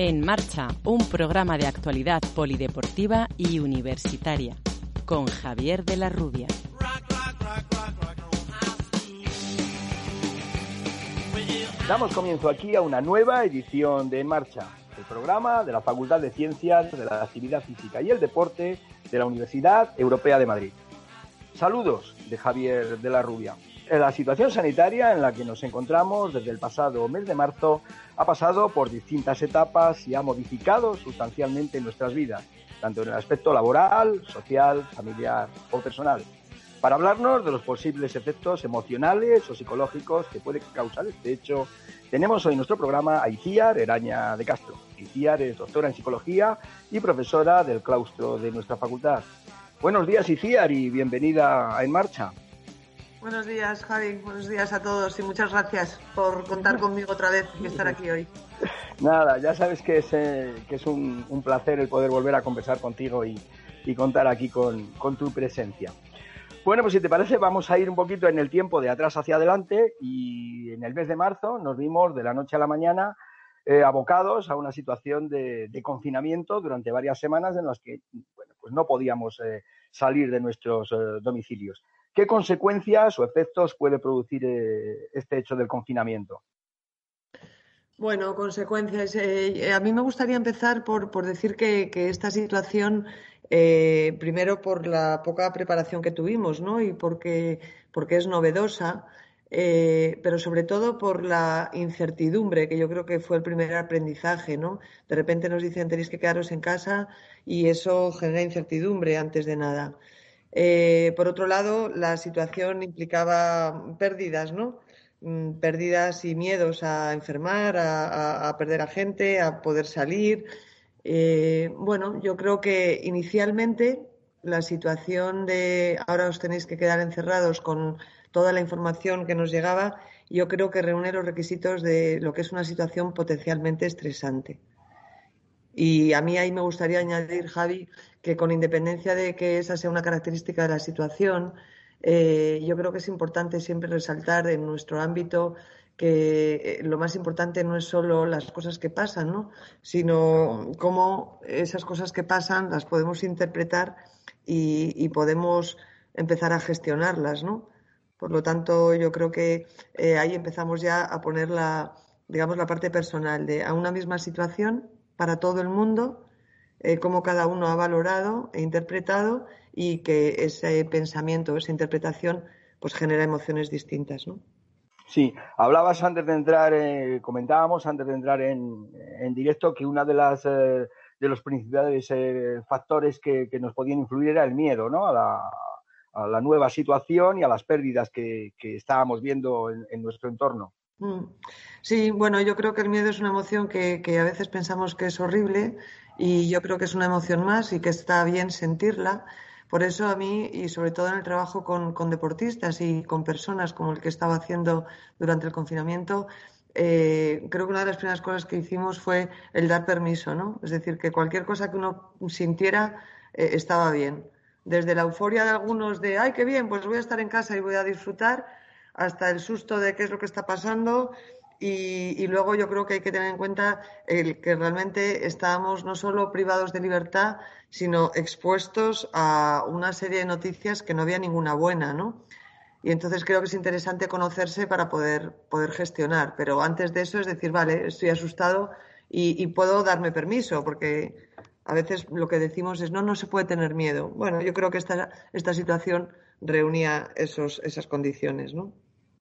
En Marcha, un programa de actualidad polideportiva y universitaria, con Javier de la Rubia. Damos comienzo aquí a una nueva edición de En Marcha, el programa de la Facultad de Ciencias de la Actividad Física y el Deporte de la Universidad Europea de Madrid. Saludos de Javier de la Rubia. La situación sanitaria en la que nos encontramos desde el pasado mes de marzo ha pasado por distintas etapas y ha modificado sustancialmente nuestras vidas, tanto en el aspecto laboral, social, familiar o personal. Para hablarnos de los posibles efectos emocionales o psicológicos que puede causar este hecho, tenemos hoy en nuestro programa a Iciar Eraña de Castro. Iciar es doctora en psicología y profesora del claustro de nuestra facultad. Buenos días, Iciar, y bienvenida a En Marcha. Buenos días, Javi. Buenos días a todos y muchas gracias por contar conmigo otra vez y estar aquí hoy. Nada, ya sabes que es, eh, que es un, placer el poder volver a conversar contigo y, contar aquí con, tu presencia. Bueno, pues si te parece, vamos a ir un poquito en el tiempo de atrás hacia adelante y en el mes de marzo nos vimos de la noche a la mañana eh, abocados a una situación de, confinamiento durante varias semanas en las que bueno, pues no podíamos eh, salir de nuestros domicilios. ¿Qué consecuencias o efectos puede producir eh, este hecho del confinamiento? Bueno, consecuencias. Eh, a mí me gustaría empezar por, decir que, esta situación, eh, primero por la poca preparación que tuvimos, ¿no? Y porque, porque es novedosa, pero sobre todo por la incertidumbre, que yo creo que fue el primer aprendizaje, ¿no? De repente nos dicen tenéis que quedaros en casa y eso genera incertidumbre antes de nada. Eh, por otro lado, la situación implicaba pérdidas, ¿no? Mm, pérdidas y miedos a enfermar, a, perder a gente, a poder salir. Eh, bueno, yo creo que inicialmente la situación de ahora os tenéis que quedar encerrados con toda la información que nos llegaba, yo creo que reúne los requisitos de lo que es una situación potencialmente estresante. Y a mí ahí me gustaría añadir, Javi, que con independencia de que esa sea una característica de la situación, eh, yo creo que es importante siempre resaltar en nuestro ámbito que eh, lo más importante no es solo las cosas que pasan, ¿no? sino cómo esas cosas que pasan las podemos interpretar y, podemos empezar a gestionarlas. ¿no? Por lo tanto, yo creo que eh, ahí empezamos ya a poner la, digamos, la parte personal de a una misma situación para todo el mundo, eh, cómo cada uno ha valorado e interpretado y que ese pensamiento, esa interpretación, pues genera emociones distintas, ¿no? Sí, hablabas antes de entrar, comentábamos antes de entrar en, directo que una de las eh, de los principales eh, factores que, nos podían influir era el miedo, ¿no? A la, nueva situación y a las pérdidas que, estábamos viendo en nuestro entorno. Mm. Sí, bueno, yo creo que el miedo es una emoción que, a veces pensamos que es horrible y yo creo que es una emoción más y que está bien sentirla. Por eso a mí, y sobre todo en el trabajo con, deportistas y con personas como el que estaba haciendo durante el confinamiento, eh, creo que una de las primeras cosas que hicimos fue el dar permiso, ¿no? Es decir, que cualquier cosa que uno sintiera eh, estaba bien. Desde la euforia de algunos de, ay, qué bien, pues voy a estar en casa y voy a disfrutar, hasta el susto de qué es lo que está pasando. Y, luego yo creo que hay que tener en cuenta el que realmente estábamos no solo privados de libertad, sino expuestos a una serie de noticias que no había ninguna buena, ¿no? Y entonces creo que es interesante conocerse para poder, poder gestionar. Pero antes de eso es decir, vale, estoy asustado y, y puedo darme permiso, porque a veces lo que decimos es no, no se puede tener miedo. Bueno, yo creo que esta, esta situación reunía esos, esas condiciones, ¿no?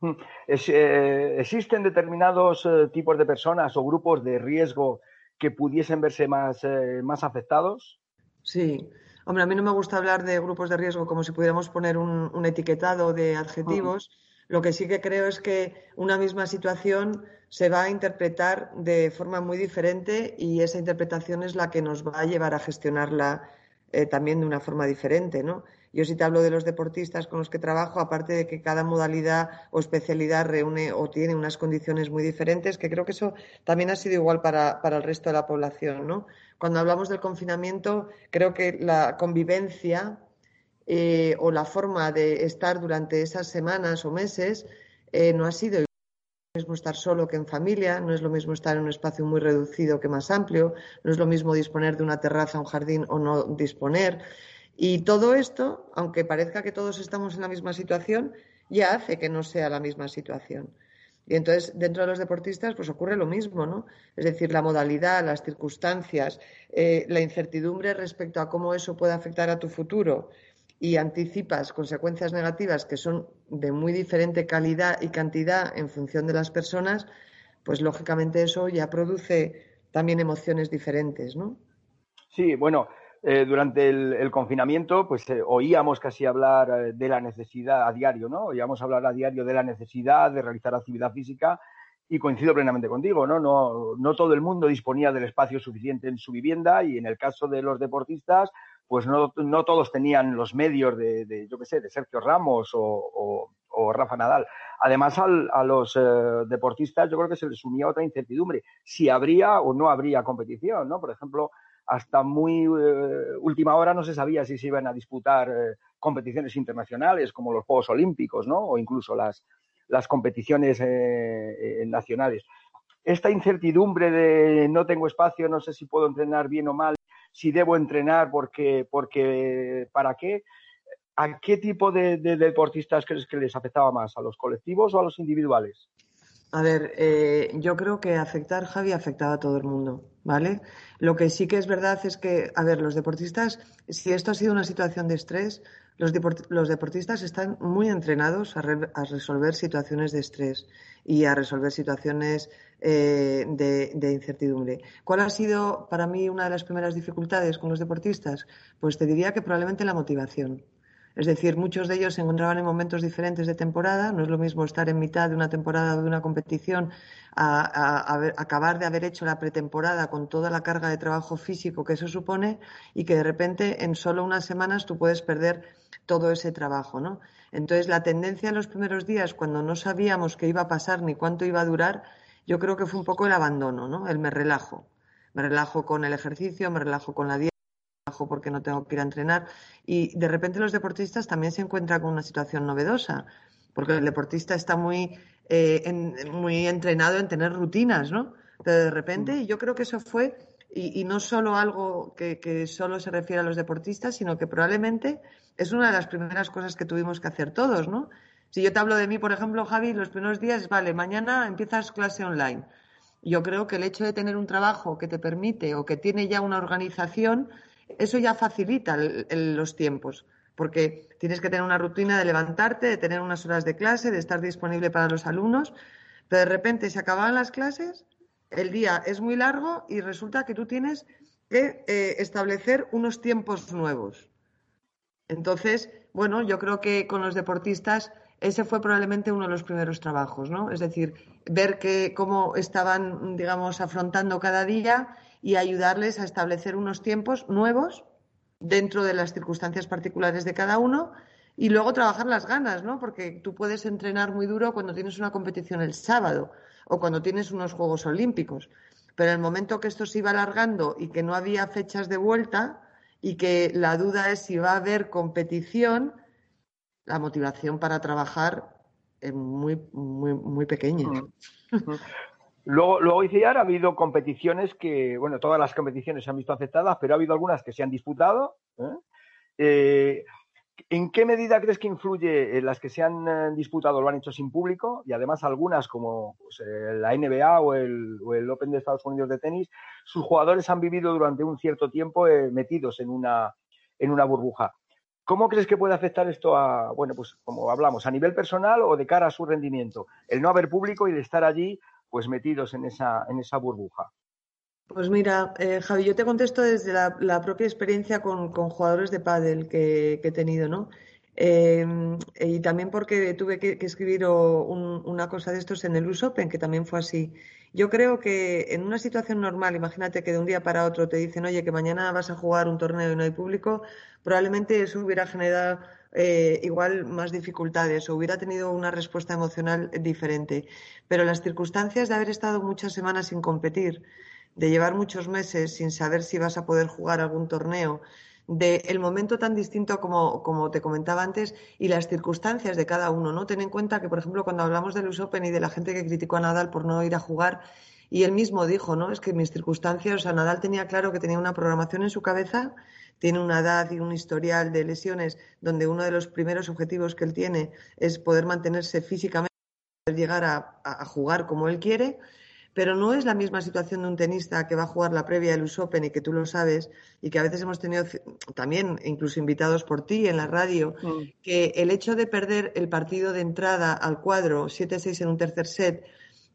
Mm. Eh, ¿Existen determinados eh, tipos de personas o grupos de riesgo que pudiesen verse más, eh, más afectados? Sí. Hombre, a mí no me gusta hablar de grupos de riesgo como si pudiéramos poner un, etiquetado de adjetivos. Lo que sí que creo es que una misma situación se va a interpretar de forma muy diferente y esa interpretación es la que nos va a llevar a gestionarla también de una forma diferente, ¿no? Yo si te hablo de los deportistas con los que trabajo, aparte de que cada modalidad o especialidad reúne o tiene unas condiciones muy diferentes, que creo que eso también ha sido igual para, el resto de la población, ¿no? Cuando hablamos del confinamiento, creo que la convivencia eh, o la forma de estar durante esas semanas o meses eh, no ha sido mismo estar solo que en familia, no es lo mismo estar en un espacio muy reducido que más amplio, no es lo mismo disponer de una terraza, un jardín o no disponer. Y todo esto, aunque parezca que todos estamos en la misma situación, ya hace que no sea la misma situación. Y entonces, dentro de los deportistas, pues ocurre lo mismo, ¿no? Es decir, la modalidad, las circunstancias, eh, la incertidumbre respecto a cómo eso puede afectar a tu futuro y anticipas consecuencias negativas que son de muy diferente calidad y cantidad en función de las personas, pues lógicamente eso ya produce también emociones diferentes, ¿no? Sí, bueno, eh, durante el, confinamiento, pues eh, oíamos casi hablar eh, de la necesidad a diario, ¿no? Oíamos hablar a diario de la necesidad de realizar actividad física y coincido plenamente contigo, ¿no? No, no todo el mundo disponía del espacio suficiente en su vivienda y en el caso de los deportistas, pues no, no todos tenían los medios de, yo qué sé, de Sergio Ramos o, o, Rafa Nadal. Además, a los deportistas yo creo que se les unía otra incertidumbre, si habría o no habría competición, ¿no? Por ejemplo, hasta muy eh, última hora no se sabía si se iban a disputar eh, competiciones internacionales como los Juegos Olímpicos, ¿no? O incluso las, las competiciones eh, nacionales. Esta incertidumbre de no tengo espacio, no sé si puedo entrenar bien o mal, si debo entrenar porque, porque ¿para qué? ¿A qué tipo de, de deportistas crees que les afectaba más? ¿A los colectivos o a los individuales? A ver, yo creo que afectar, Javi, afectaba a todo el mundo, ¿vale? Lo que sí que es verdad es que, a ver, los deportistas, si esto ha sido una situación de estrés, los, deportistas están muy entrenados a, resolver situaciones de estrés y a resolver situaciones eh, de, incertidumbre. ¿Cuál ha sido para mí una de las primeras dificultades con los deportistas? Pues te diría que probablemente la motivación. Es decir, muchos de ellos se encontraban en momentos diferentes de temporada. No es lo mismo estar en mitad de una temporada o de una competición a, acabar de haber hecho la pretemporada con toda la carga de trabajo físico que eso supone y que de repente en solo unas semanas tú puedes perder todo ese trabajo, ¿no? Entonces, la tendencia en los primeros días, cuando no sabíamos qué iba a pasar ni cuánto iba a durar, yo creo que fue un poco el abandono, ¿no? El me relajo. Me relajo con el ejercicio, me relajo con la dieta porque no tengo que ir a entrenar. Y de repente los deportistas también se encuentran con una situación novedosa, porque el deportista está muy, eh, muy entrenado en tener rutinas, ¿no? Pero de repente, y yo creo que eso fue, y, no solo algo que, que, solo se refiere a los deportistas, sino que probablemente es una de las primeras cosas que tuvimos que hacer todos, ¿no? Si yo te hablo de mí, por ejemplo, Javi, los primeros días, vale, mañana empiezas clase online. Yo creo que el hecho de tener un trabajo que te permite o que tiene ya una organización eso ya facilita los tiempos, porque tienes que tener una rutina de levantarte, de tener unas horas de clase, de estar disponible para los alumnos, pero de repente se acaban las clases, el día es muy largo y resulta que tú tienes que eh, establecer unos tiempos nuevos. Entonces, bueno, yo creo que con los deportistas ese fue probablemente uno de los primeros trabajos, ¿no? Es decir, ver que, cómo estaban, digamos, afrontando cada día y ayudarles a establecer unos tiempos nuevos dentro de las circunstancias particulares de cada uno y luego trabajar las ganas, ¿no? Porque tú puedes entrenar muy duro cuando tienes una competición el sábado o cuando tienes unos Juegos Olímpicos. Pero en el momento que esto se iba alargando y que no había fechas de vuelta y que la duda es si va a haber competición, la motivación para trabajar es muy, muy, muy pequeña. Luego, luego ha habido competiciones que, bueno, todas las competiciones se han visto aceptadas, pero ha habido algunas que se han disputado. ¿eh? Eh, en qué medida crees que influye en las que se han eh, disputado lo han hecho sin público? Y además algunas, como pues, la NBA o el, o el, Open de Estados Unidos de tenis, sus jugadores han vivido durante un cierto tiempo metidos en una, en una burbuja. ¿Cómo crees que puede afectar esto a, bueno, pues como hablamos, a nivel personal o de cara a su rendimiento? El no haber público y de estar allí pues metidos en esa, en esa burbuja? Pues mira, eh, Javi, yo te contesto desde la, propia experiencia con, jugadores de pádel que, he tenido, ¿no? Em, y también porque tuve que, escribir una cosa de estos en el US Open, que también fue así. Yo creo que en una situación normal, imagínate que de un día para otro te dicen, oye, que mañana vas a jugar un torneo y no hay público, probablemente eso hubiera generado eh, igual más dificultades o hubiera tenido una respuesta emocional diferente. Pero las circunstancias de haber estado muchas semanas sin competir, de llevar muchos meses sin saber si vas a poder jugar algún torneo, del momento tan distinto como, como, te comentaba antes y las circunstancias de cada uno, ¿no? Ten en cuenta que, por ejemplo, cuando hablamos del US Open y de la gente que criticó a Nadal por no ir a jugar, y él mismo dijo, ¿no? Es que mis circunstancias, o sea, Nadal tenía claro que tenía una programación en su cabeza, tiene una edad y un historial de lesiones donde uno de los primeros objetivos que él tiene es poder mantenerse físicamente, llegar a, a jugar como él quiere pero no es la misma situación de un tenista que va a jugar la previa del US Open y que tú lo sabes y que a veces hemos tenido también incluso invitados por ti en la radio, mm. que el hecho de perder el partido de entrada al cuadro 7-6 en un tercer set,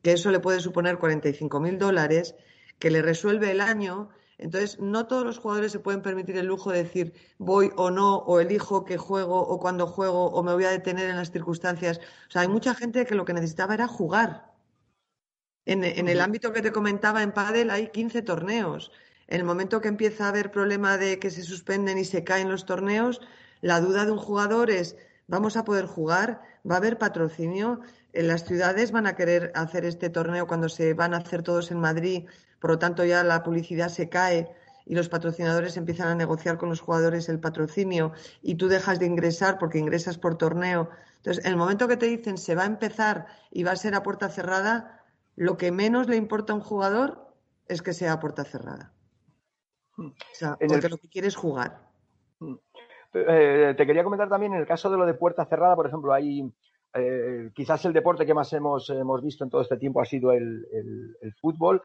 que eso le puede suponer 45 mil dólares, que le resuelve el año. Entonces, no todos los jugadores se pueden permitir el lujo de decir voy o no, o elijo qué juego, o cuando juego, o me voy a detener en las circunstancias. O sea, hay mucha gente que lo que necesitaba era jugar en, el ámbito que te comentaba, en Padel hay 15 torneos. En el momento que empieza a haber problema de que se suspenden y se caen los torneos, la duda de un jugador es, ¿vamos a poder jugar? ¿Va a haber patrocinio? En las ciudades van a querer hacer este torneo cuando se van a hacer todos en Madrid, por lo tanto ya la publicidad se cae y los patrocinadores empiezan a negociar con los jugadores el patrocinio y tú dejas de ingresar porque ingresas por torneo. Entonces, en el momento que te dicen se va a empezar y va a ser a puerta cerrada, lo que menos le importa a un jugador es que sea a puerta cerrada. Hmm. O sea, porque lo que quiere es jugar. Hmm. Eh, te quería comentar también en el caso de lo de puerta cerrada, por ejemplo, hay eh, quizás el deporte que más hemos, hemos visto en todo este tiempo ha sido el, fútbol.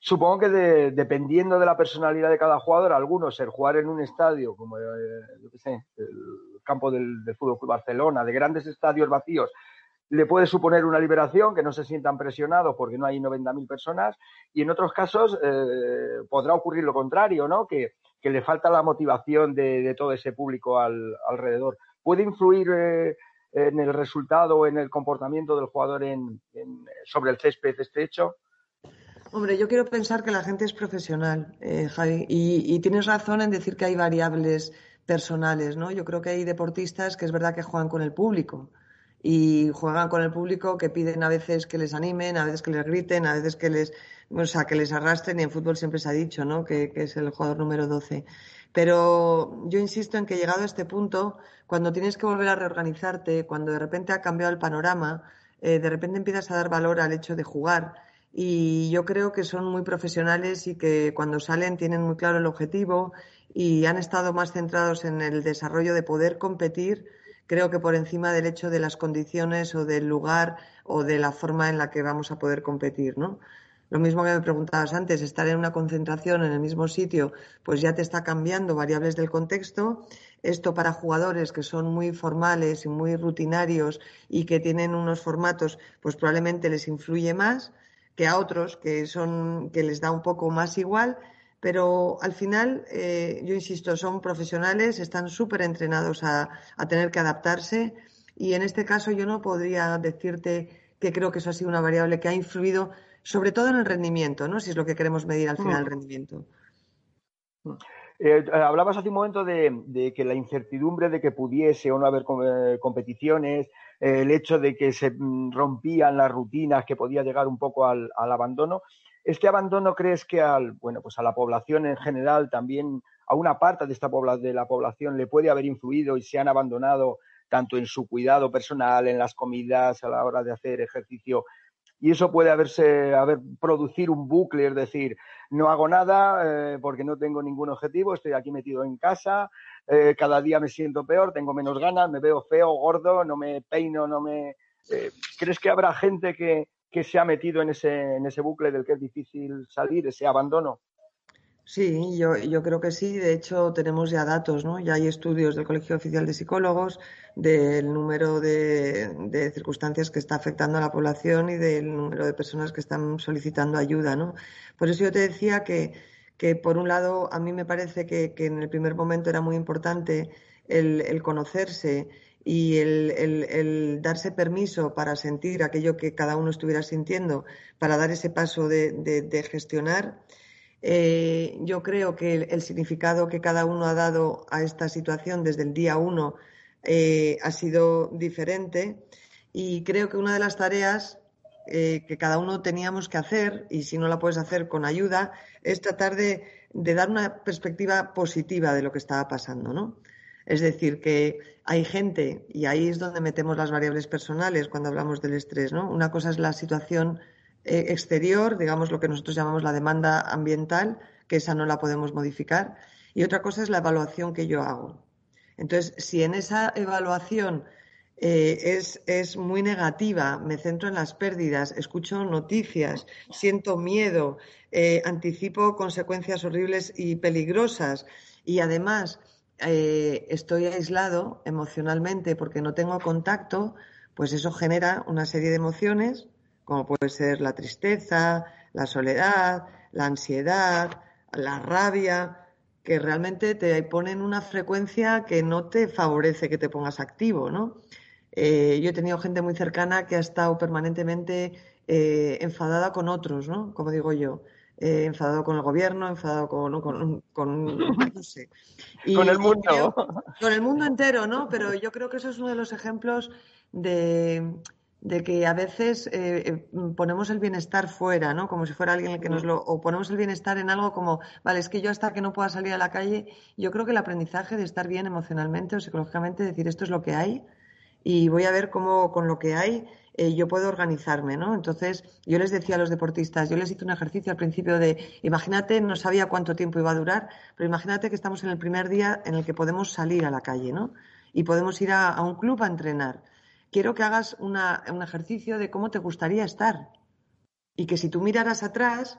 Supongo que dependiendo de la personalidad de cada jugador, algunos el jugar en un estadio como eh, el campo del, del Fútbol Barcelona, de grandes estadios vacíos, le puede suponer una liberación, que no se sientan presionados porque no hay 90.000 personas, y en otros casos eh, podrá ocurrir lo contrario, ¿no? Que, le falta la motivación de, todo ese público alrededor. ¿Puede influir eh, en el resultado o en el comportamiento del jugador en, sobre el césped este hecho? Hombre, yo quiero pensar que la gente es profesional, eh, Javi, y, tienes razón en decir que hay variables personales, ¿no? Yo creo que hay deportistas que es verdad que juegan con el público y juegan con el público que piden a veces que les animen, a veces que les griten, a veces que les, o sea, que les arrastren y en fútbol siempre se ha dicho, ¿no? Que, es el jugador número 12. Pero yo insisto en que llegado a este punto, cuando tienes que volver a reorganizarte, cuando de repente ha cambiado el panorama, eh, de repente empiezas a dar valor al hecho de jugar. Y yo creo que son muy profesionales y que cuando salen tienen muy claro el objetivo y han estado más centrados en el desarrollo de poder competir creo que por encima del hecho de las condiciones o del lugar o de la forma en la que vamos a poder competir, ¿no? Lo mismo que me preguntabas antes, estar en una concentración en el mismo sitio, pues ya te está cambiando variables del contexto. Esto para jugadores que son muy formales y muy rutinarios y que tienen unos formatos, pues probablemente les influye más que a otros que son que les da un poco más igual pero al final, eh, yo insisto, son profesionales, están súper entrenados a, tener que adaptarse y en este caso yo no podría decirte que creo que eso ha sido una variable que ha influido sobre todo en el rendimiento, ¿no? Si es lo que queremos medir al final, el mm. rendimiento. Mm. Eh, hablabas hace un momento de, que la incertidumbre de que pudiese o no haber eh, competiciones, el hecho de que se mm, rompían las rutinas, que podía llegar un poco al abandono. ¿Este abandono crees que al, bueno, pues a la población en general, también a una parte de, esta de la población le puede haber influido y se han abandonado tanto en su cuidado personal, en las comidas, a la hora de hacer ejercicio? Y eso puede haberse, haber producir un bucle, es decir, no hago nada eh, porque no tengo ningún objetivo, estoy aquí metido en casa, eh, cada día me siento peor, tengo menos ganas, me veo feo, gordo, no me peino, no me... Eh, ¿Crees que habrá gente que, que se ha metido en ese, en ese bucle del que es difícil salir, ese abandono? Sí, yo, yo creo que sí. De hecho, tenemos ya datos, ¿no? Ya hay estudios del Colegio Oficial de Psicólogos del número de, de, circunstancias que está afectando a la población y del número de personas que están solicitando ayuda, ¿no? Por eso yo te decía que, que por un lado, a mí me parece que, que en el primer momento era muy importante el, el conocerse y el, darse permiso para sentir aquello que cada uno estuviera sintiendo, para dar ese paso de, gestionar, eh, yo creo que el, significado que cada uno ha dado a esta situación desde el día uno eh, ha sido diferente y creo que una de las tareas eh, que cada uno teníamos que hacer, y si no la puedes hacer con ayuda, es tratar de, dar una perspectiva positiva de lo que estaba pasando, ¿no? Es decir, que hay gente, y ahí es donde metemos las variables personales cuando hablamos del estrés, ¿no? Una cosa es la situación eh, exterior, digamos lo que nosotros llamamos la demanda ambiental, que esa no la podemos modificar, y otra cosa es la evaluación que yo hago. Entonces, si en esa evaluación eh, es, muy negativa, me centro en las pérdidas, escucho noticias, siento miedo, eh, anticipo consecuencias horribles y peligrosas y además estoy aislado emocionalmente porque no tengo contacto, pues eso genera una serie de emociones, como puede ser la tristeza, la soledad, la ansiedad, la rabia, que realmente te ponen una frecuencia que no te favorece que te pongas activo, ¿no? Eh, yo he tenido gente muy cercana que ha estado permanentemente eh, enfadada con otros, ¿no? Como digo yo. Eh, enfadado con el gobierno, enfadado con, con, no sé. con el mundo. con el mundo entero, ¿no? Pero yo creo que eso es uno de los ejemplos de, que a veces ponemos el bienestar fuera, ¿no? Como si fuera alguien el que nos lo... o ponemos el bienestar en algo como, vale, es que yo hasta que no pueda salir a la calle, yo creo que el aprendizaje de estar bien emocionalmente o psicológicamente, decir esto es lo que hay, y voy a ver cómo con lo que hay eh, yo puedo organizarme, ¿no? Entonces, yo les decía a los deportistas, yo les hice un ejercicio al principio de, imagínate, no sabía cuánto tiempo iba a durar, pero imagínate que estamos en el primer día en el que podemos salir a la calle, ¿no? Y podemos ir a, un club a entrenar. Quiero que hagas un ejercicio de cómo te gustaría estar. Y que si tú miraras atrás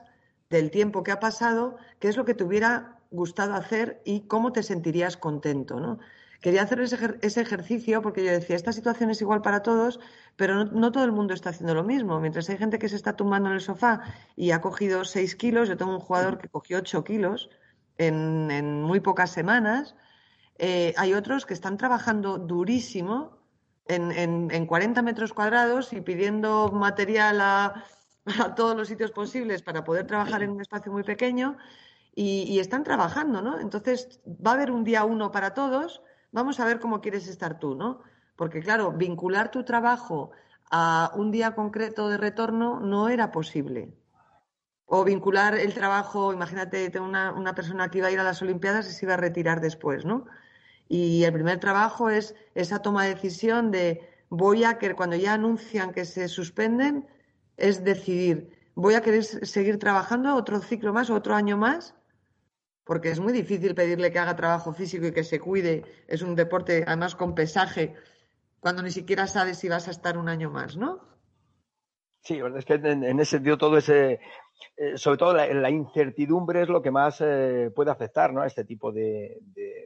del tiempo que ha pasado, qué es lo que te hubiera gustado hacer y cómo te sentirías contento, ¿no? Quería hacer ese, ejercicio porque yo decía, esta situación es igual para todos, pero no, todo el mundo está haciendo lo mismo. Mientras hay gente que se está tumbando en el sofá y ha cogido 6 kilos, yo tengo un jugador que cogió 8 kilos en, muy pocas semanas, eh, hay otros que están trabajando durísimo en, en, 40 metros cuadrados y pidiendo material a, todos los sitios posibles para poder trabajar en un espacio muy pequeño y, están trabajando, ¿no? Entonces va a haber un día uno para todos vamos a ver cómo quieres estar tú, ¿no? Porque claro, vincular tu trabajo a un día concreto de retorno no era posible. O vincular el trabajo, imagínate una, una persona que iba a ir a las Olimpiadas y se iba a retirar después, ¿no? Y el primer trabajo es esa toma de decisión de voy a que cuando ya anuncian que se suspenden, es decidir, voy a querer seguir trabajando otro ciclo más, otro año más, porque es muy difícil pedirle que haga trabajo físico y que se cuide. Es un deporte, además, con pesaje, cuando ni siquiera sabes si vas a estar un año más, ¿no? Sí, es que en, ese sentido todo ese, eh, sobre todo la, incertidumbre es lo que más eh, puede afectar ¿no? a este tipo de,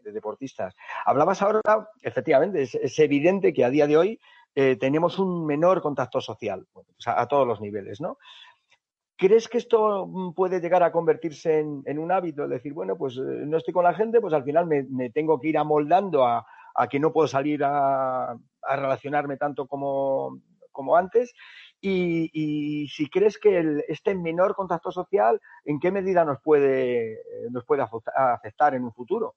deportistas. Hablabas ahora, efectivamente, es, evidente que a día de hoy eh, tenemos un menor contacto social, pues a, todos los niveles, ¿no? ¿Crees que esto mm, puede llegar a convertirse en, un hábito? Es decir, bueno, pues no estoy con la gente, pues al final me, tengo que ir amoldando a, que no puedo salir a, relacionarme tanto como, antes. Y, si crees que este menor contacto social, ¿en qué medida nos puede, nos puede afectar en un futuro?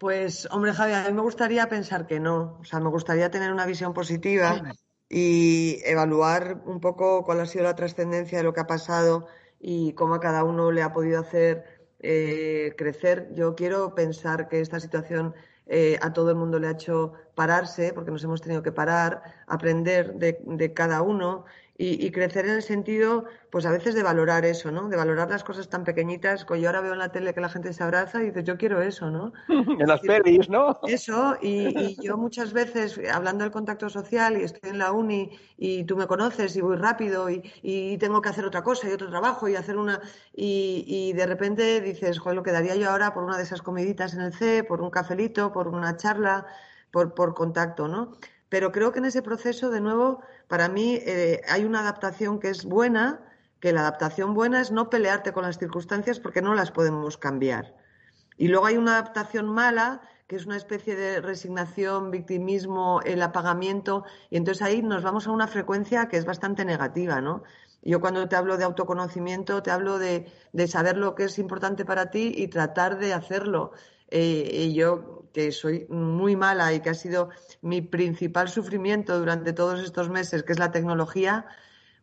Pues, hombre, Javier, a mí me gustaría pensar que no. O sea, me gustaría tener una visión positiva y evaluar un poco cuál ha sido la trascendencia de lo que ha pasado y cómo a cada uno le ha podido hacer eh, crecer. Yo quiero pensar que esta situación eh, a todo el mundo le ha hecho pararse, porque nos hemos tenido que parar, aprender de, de cada uno y, crecer en el sentido, pues a veces de valorar eso, ¿no? De valorar las cosas tan pequeñitas. Yo ahora veo en la tele que la gente se abraza y dices, yo quiero eso, ¿no? En las pelis, ¿no? Eso, y, yo muchas veces, hablando del contacto social, y estoy en la uni, y tú me conoces, y voy rápido, y, tengo que hacer otra cosa, y otro trabajo, y hacer una... Y, de repente dices, joder, lo que daría yo ahora por una de esas comiditas en el C, por un cafelito, por una charla, por, por contacto, ¿no? Pero creo que en ese proceso, de nuevo, para mí eh, hay una adaptación que es buena, que la adaptación buena es no pelearte con las circunstancias porque no las podemos cambiar. Y luego hay una adaptación mala, que es una especie de resignación, victimismo, el apagamiento, y entonces ahí nos vamos a una frecuencia que es bastante negativa, ¿no? Yo cuando te hablo de autoconocimiento, te hablo de, saber lo que es importante para ti y tratar de hacerlo. Eh, y yo, que soy muy mala y que ha sido mi principal sufrimiento durante todos estos meses, que es la tecnología,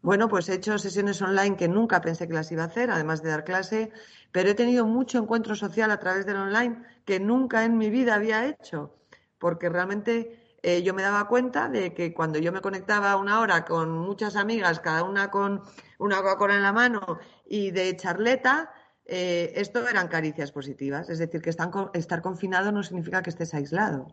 Bueno, pues he hecho sesiones online que nunca pensé que las iba a hacer, además de dar clase, pero he tenido mucho encuentro social a través del online que nunca en mi vida había hecho, porque realmente eh, yo me daba cuenta de que cuando yo me conectaba una hora con muchas amigas, cada una con una Coca-Cola en la mano y de charleta, eh, esto eran caricias positivas. Es decir, que estar confinado no significa que estés aislado.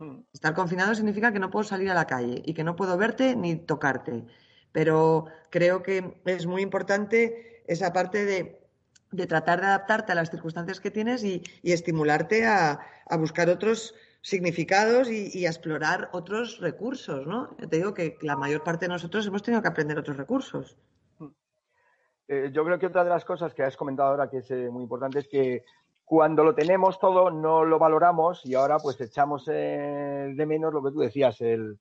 Hmm. Estar confinado significa que no puedo salir a la calle y que no puedo verte ni tocarte. Pero creo que es muy importante esa parte de, tratar de adaptarte a las circunstancias que tienes y, estimularte a, buscar otros significados y, a explorar otros recursos, ¿no? te digo que la mayor parte de nosotros hemos tenido que aprender otros recursos. Eh, yo creo que otra de las cosas que has comentado ahora que es eh, muy importante es que cuando lo tenemos todo no lo valoramos y ahora pues echamos eh, de menos lo que tú decías, el,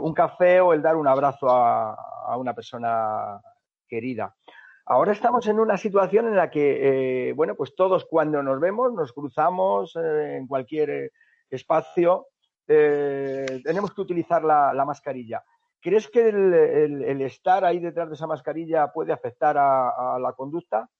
un café o el dar un abrazo a, una persona querida. Ahora estamos en una situación en la que, bueno, pues todos cuando nos vemos, nos cruzamos en cualquier espacio, tenemos que utilizar la, mascarilla. ¿Crees que el, estar ahí detrás de esa mascarilla puede afectar a, la conducta?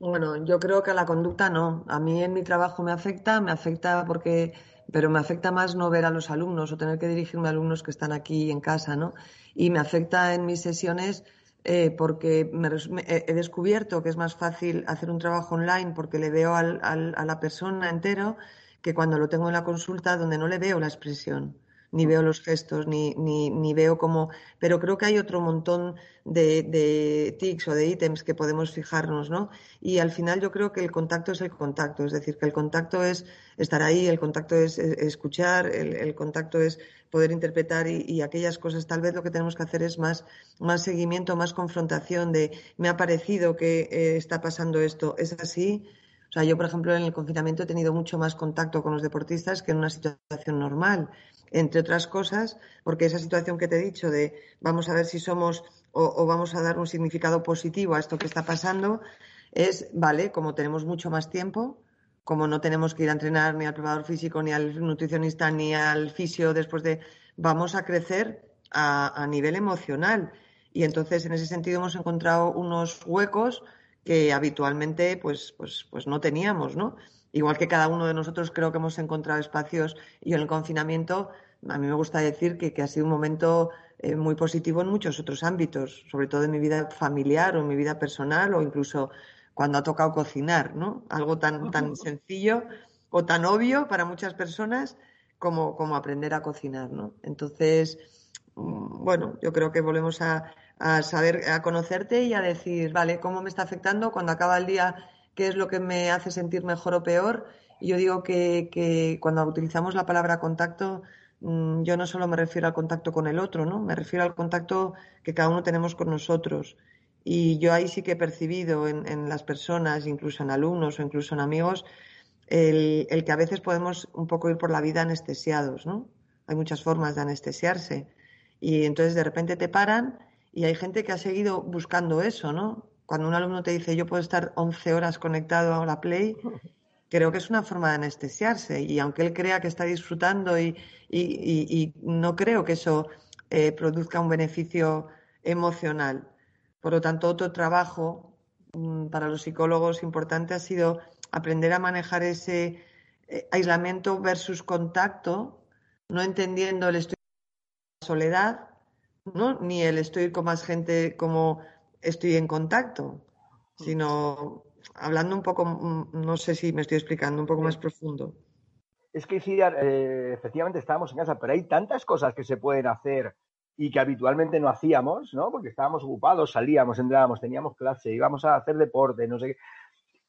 Bueno, yo creo que a la conducta no. A mí en mi trabajo me afecta, me afecta porque, pero me afecta más no ver a los alumnos o tener que dirigirme a alumnos que están aquí en casa, ¿no? y me afecta en mis sesiones eh, porque he descubierto que es más fácil hacer un trabajo online porque le veo a la persona entero que cuando lo tengo en la consulta donde no le veo la expresión ni veo los gestos, ni, ni, ni, veo cómo. Pero creo que hay otro montón de, de tics o de ítems que podemos fijarnos, ¿no? Y al final yo creo que el contacto es el contacto, es decir, que el contacto es estar ahí, el contacto es, escuchar, el, contacto es poder interpretar y, aquellas cosas. Tal vez lo que tenemos que hacer es más, más seguimiento, más confrontación de me ha parecido que eh, está pasando esto, ¿es así? O sea, yo, por ejemplo, en el confinamiento he tenido mucho más contacto con los deportistas que en una situación normal entre otras cosas, porque esa situación que te he dicho de vamos a ver si somos o, vamos a dar un significado positivo a esto que está pasando, es, vale, como tenemos mucho más tiempo, como no tenemos que ir a entrenar ni al preparador físico, ni al nutricionista, ni al fisio después de, vamos a crecer a, a nivel emocional. Y entonces, en ese sentido, hemos encontrado unos huecos que habitualmente pues, pues, pues no teníamos, ¿no? Igual que cada uno de nosotros creo que hemos encontrado espacios y en el confinamiento, a mí me gusta decir que, ha sido un momento eh, muy positivo en muchos otros ámbitos, sobre todo en mi vida familiar o en mi vida personal o incluso cuando ha tocado cocinar, ¿no? Algo tan, tan sencillo o tan obvio para muchas personas como, como aprender a cocinar, ¿no? Entonces, mm, bueno, yo creo que volvemos a, a saber, a conocerte y a decir, vale, ¿cómo me está afectando cuando acaba el día? Qué es lo que me hace sentir mejor o peor. Yo digo que, cuando utilizamos la palabra contacto, mm, yo no solo me refiero al contacto con el otro, ¿no? Me refiero al contacto que cada uno tenemos con nosotros. Y yo ahí sí que he percibido en, las personas, incluso en alumnos o incluso en amigos, el, el, que a veces podemos un poco ir por la vida anestesiados, ¿no? Hay muchas formas de anestesiarse. Y entonces de repente te paran y hay gente que ha seguido buscando eso, ¿no? Cuando un alumno te dice yo puedo estar 11 horas conectado a la Play, creo que es una forma de anestesiarse. Y aunque él crea que está disfrutando y, no creo que eso eh, produzca un beneficio emocional. Por lo tanto, otro trabajo mm, para los psicólogos importante ha sido aprender a manejar ese eh, aislamiento versus contacto, no entendiendo el estoy soledad, ¿no? ni el estoy con más gente como estoy en contacto, sino hablando un poco, mm, no sé si me estoy explicando, un poco más profundo. Es que sí, eh, efectivamente estábamos en casa, pero hay tantas cosas que se pueden hacer y que habitualmente no hacíamos, ¿no? Porque estábamos ocupados, salíamos, entrábamos, teníamos clase, íbamos a hacer deporte, no sé qué.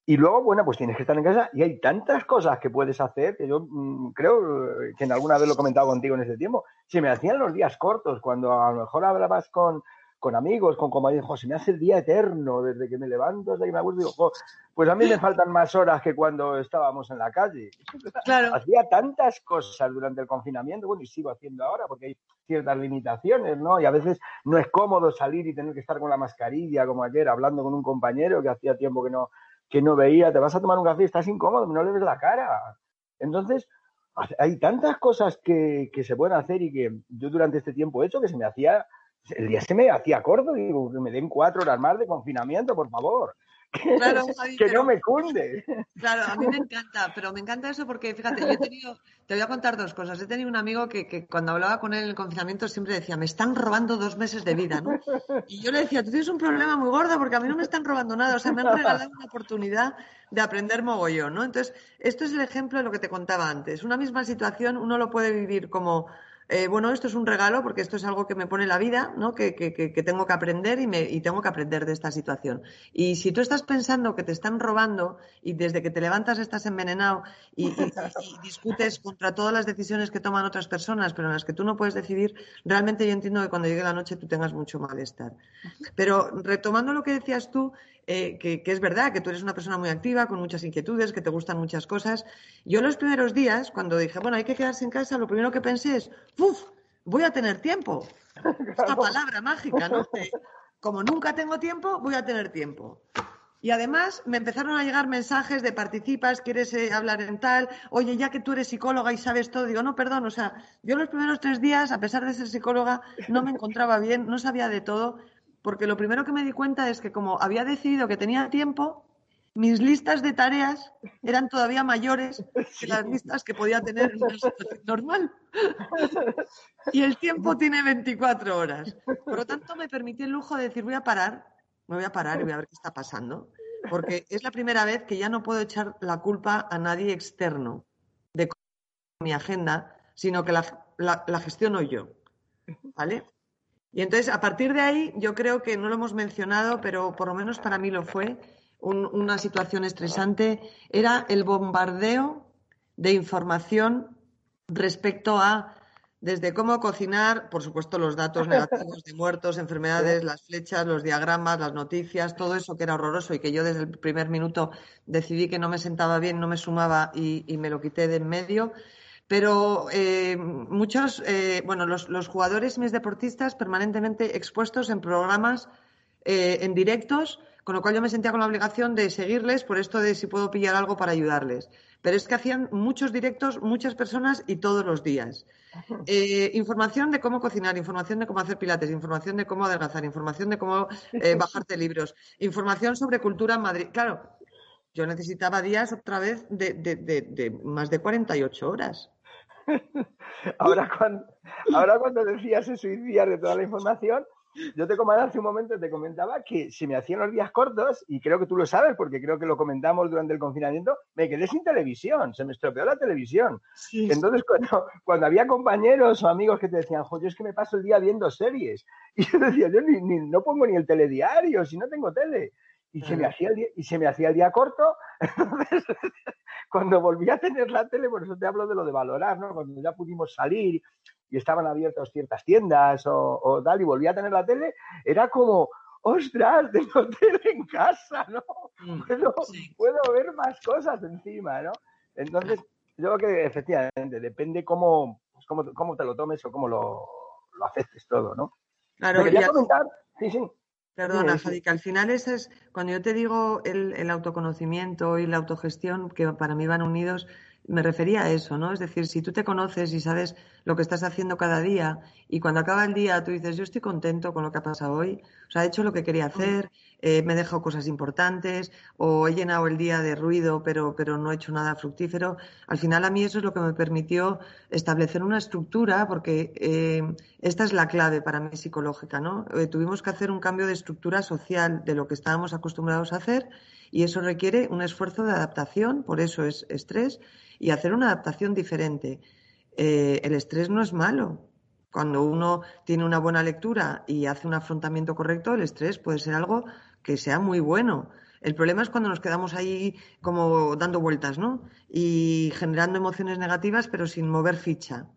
Y luego, bueno, pues tienes que estar en casa y hay tantas cosas que puedes hacer que yo mm, creo que en alguna vez lo he comentado contigo en ese tiempo. Se me hacían los días cortos cuando a lo mejor hablabas con, con amigos, con compañeros, se me hace el día eterno desde que me levanto hasta que me acuerdo. Digo, pues a mí me faltan más horas que cuando estábamos en la calle. Claro. Hacía tantas cosas durante el confinamiento, bueno, y sigo haciendo ahora porque hay ciertas limitaciones, ¿no? Y a veces no es cómodo salir y tener que estar con la mascarilla, como ayer, hablando con un compañero que hacía tiempo que no, que no veía, te vas a tomar un café y estás incómodo, no le ves la cara. Entonces, hay tantas cosas que, que se pueden hacer y que yo durante este tiempo he hecho que se me hacía el día se me hacía corto, digo, que me den cuatro horas más de confinamiento, por favor. Claro, que no me cunde. Claro, a mí me encanta, pero me encanta eso porque, fíjate, yo he tenido, te voy a contar dos cosas. He tenido un amigo que, que, cuando hablaba con él en el confinamiento siempre decía, me están robando dos meses de vida, ¿no? Y yo le decía, tú tienes un problema muy gordo porque a mí no me están robando nada, o sea, me han regalado una oportunidad de aprender mogollón, ¿no? Entonces, esto es el ejemplo de lo que te contaba antes. Una misma situación uno lo puede vivir como eh, bueno, esto es un regalo porque esto es algo que me pone la vida, ¿no? que, tengo que aprender y, me, y tengo que aprender de esta situación. Y si tú estás pensando que te están robando y desde que te levantas estás envenenado y, discutes contra todas las decisiones que toman otras personas, pero en las que tú no puedes decidir, realmente yo entiendo que cuando llegue la noche tú tengas mucho malestar. Pero retomando lo que decías tú, eh, que, es verdad, que tú eres una persona muy activa, con muchas inquietudes, que te gustan muchas cosas. Yo los primeros días, cuando dije, bueno, hay que quedarse en casa, lo primero que pensé es, ¡uf! Voy a tener tiempo. Esta palabra mágica, ¿no? como nunca tengo tiempo, voy a tener tiempo. Y además me empezaron a llegar mensajes de participas, quieres eh, hablar en tal, oye, ya que tú eres psicóloga y sabes todo, digo, no, perdón, o sea, yo los primeros tres días, a pesar de ser psicóloga, no me encontraba bien, no sabía de todo, porque lo primero que me di cuenta es que como había decidido que tenía tiempo, mis listas de tareas eran todavía mayores que las listas que podía tener en una situación normal. Y el tiempo tiene 24 horas. Por lo tanto, me permití el lujo de decir, voy a parar, me voy a parar y voy a ver qué está pasando. Porque es la primera vez que ya no puedo echar la culpa a nadie externo de mi agenda, sino que la, la gestiono yo. ¿Vale? Y entonces, a partir de ahí, yo creo que no lo hemos mencionado, pero por lo menos para mí lo fue, una situación estresante, era el bombardeo de información respecto a desde cómo cocinar, por supuesto, los datos negativos de muertos, enfermedades, las flechas, los diagramas, las noticias, todo eso que era horroroso y que yo desde el primer minuto decidí que no me sentaba bien, no me sumaba y, y me lo quité de en medio. Pero eh, muchos, eh, bueno, los, los, jugadores, mis deportistas, permanentemente expuestos en programas, eh, en directos, con lo cual yo me sentía con la obligación de seguirles por esto de si puedo pillar algo para ayudarles. Pero es que hacían muchos directos, muchas personas y todos los días. información de cómo cocinar, información de cómo hacer pilates, información de cómo adelgazar, información de cómo bajarte libros, información sobre cultura en Madrid. Claro, yo necesitaba días otra vez de, de, de, de más de 48 horas. Ahora, cuando, ahora cuando decías eso y días de toda la información, yo te comentaba hace un momento, te comentaba que se me hacían los días cortos, y creo que tú lo sabes, porque creo que lo comentamos durante el confinamiento, me quedé sin televisión, se me estropeó la televisión. Entonces, cuando, cuando, había compañeros o amigos que te decían, jo, yo es que me paso el día viendo series, y yo decía, yo ni, no pongo ni el telediario, si no tengo tele. Y se, me hacía el día, y se me hacía el día corto. Entonces, cuando volví a tener la tele, por eso te hablo de lo de valorar, ¿no? Cuando ya pudimos salir y estaban abiertas ciertas tiendas o, tal, y volví a tener la tele, era como, ostras, tengo tele en casa, ¿no? Mm, puedo, ver más cosas encima, ¿no? Entonces, yo creo que efectivamente depende cómo, pues, cómo, cómo te lo tomes o cómo lo, lo aceptes todo, ¿no? Claro, quería comentar, sí, sí. Perdona, Javi, que al final ese es, cuando yo te digo el, el, autoconocimiento y la autogestión, que para mí van unidos, me refería a eso, ¿no? Es decir, si tú te conoces y sabes lo que estás haciendo cada día y cuando acaba el día tú dices, yo estoy contento con lo que ha pasado hoy, o sea, he hecho lo que quería hacer, eh, me he dejado cosas importantes o he llenado el día de ruido pero, pero no he hecho nada fructífero, al final a mí eso es lo que me permitió establecer una estructura porque eh, esta es la clave para mí psicológica, ¿no? Eh, tuvimos que hacer un cambio de estructura social de lo que estábamos acostumbrados a hacer y eso requiere un esfuerzo de adaptación, por eso es estrés, y hacer una adaptación diferente. Eh, el estrés no es malo. Cuando uno tiene una buena lectura y hace un afrontamiento correcto, el estrés puede ser algo que sea muy bueno. El problema es cuando nos quedamos ahí como dando vueltas, ¿no? Y generando emociones negativas, pero sin mover ficha,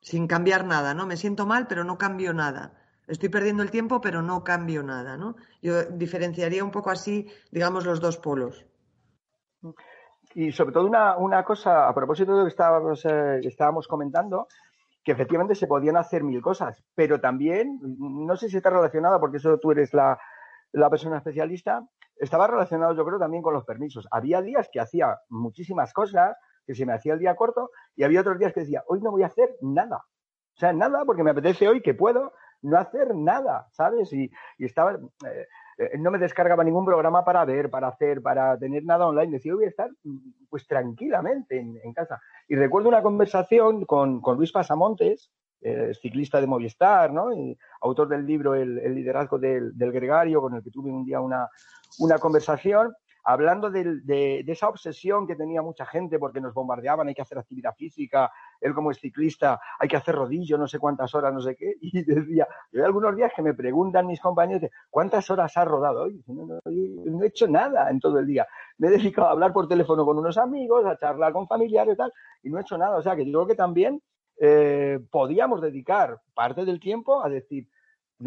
sin cambiar nada, ¿no? Me siento mal, pero no cambio nada. Estoy perdiendo el tiempo, pero no cambio nada, ¿no? Yo diferenciaría un poco así, digamos, los dos polos. Y sobre todo una, una cosa, a propósito de lo que estábamos, eh, estábamos comentando, que efectivamente se podían hacer mil cosas, pero también, no sé si está relacionado, porque eso tú eres la, la persona especialista, estaba relacionado yo creo también con los permisos. Había días que hacía muchísimas cosas, que se me hacía el día corto, y había otros días que decía, hoy no voy a hacer nada. O sea, nada, porque me apetece hoy que puedo, no hacer nada, ¿sabes? Y, estaba, eh, eh, no me descargaba ningún programa para ver, para hacer, para tener nada online. Decía, voy a estar pues tranquilamente en, casa. Y recuerdo una conversación con, Luis Pasamontes, ciclista de Movistar, ¿no? Y autor del libro El, liderazgo del, del, gregario, con el que tuve un día una, una conversación hablando de, esa obsesión que tenía mucha gente porque nos bombardeaban, hay que hacer actividad física, él como es ciclista, hay que hacer rodillo, no sé cuántas horas, no sé qué, y decía, yo hay algunos días que me preguntan mis compañeros, ¿cuántas horas has rodado hoy? No, he hecho nada en todo el día, me he dedicado a hablar por teléfono con unos amigos, a charlar con familiares y tal, y no he hecho nada, o sea que yo creo que también eh, podíamos dedicar parte del tiempo a decir,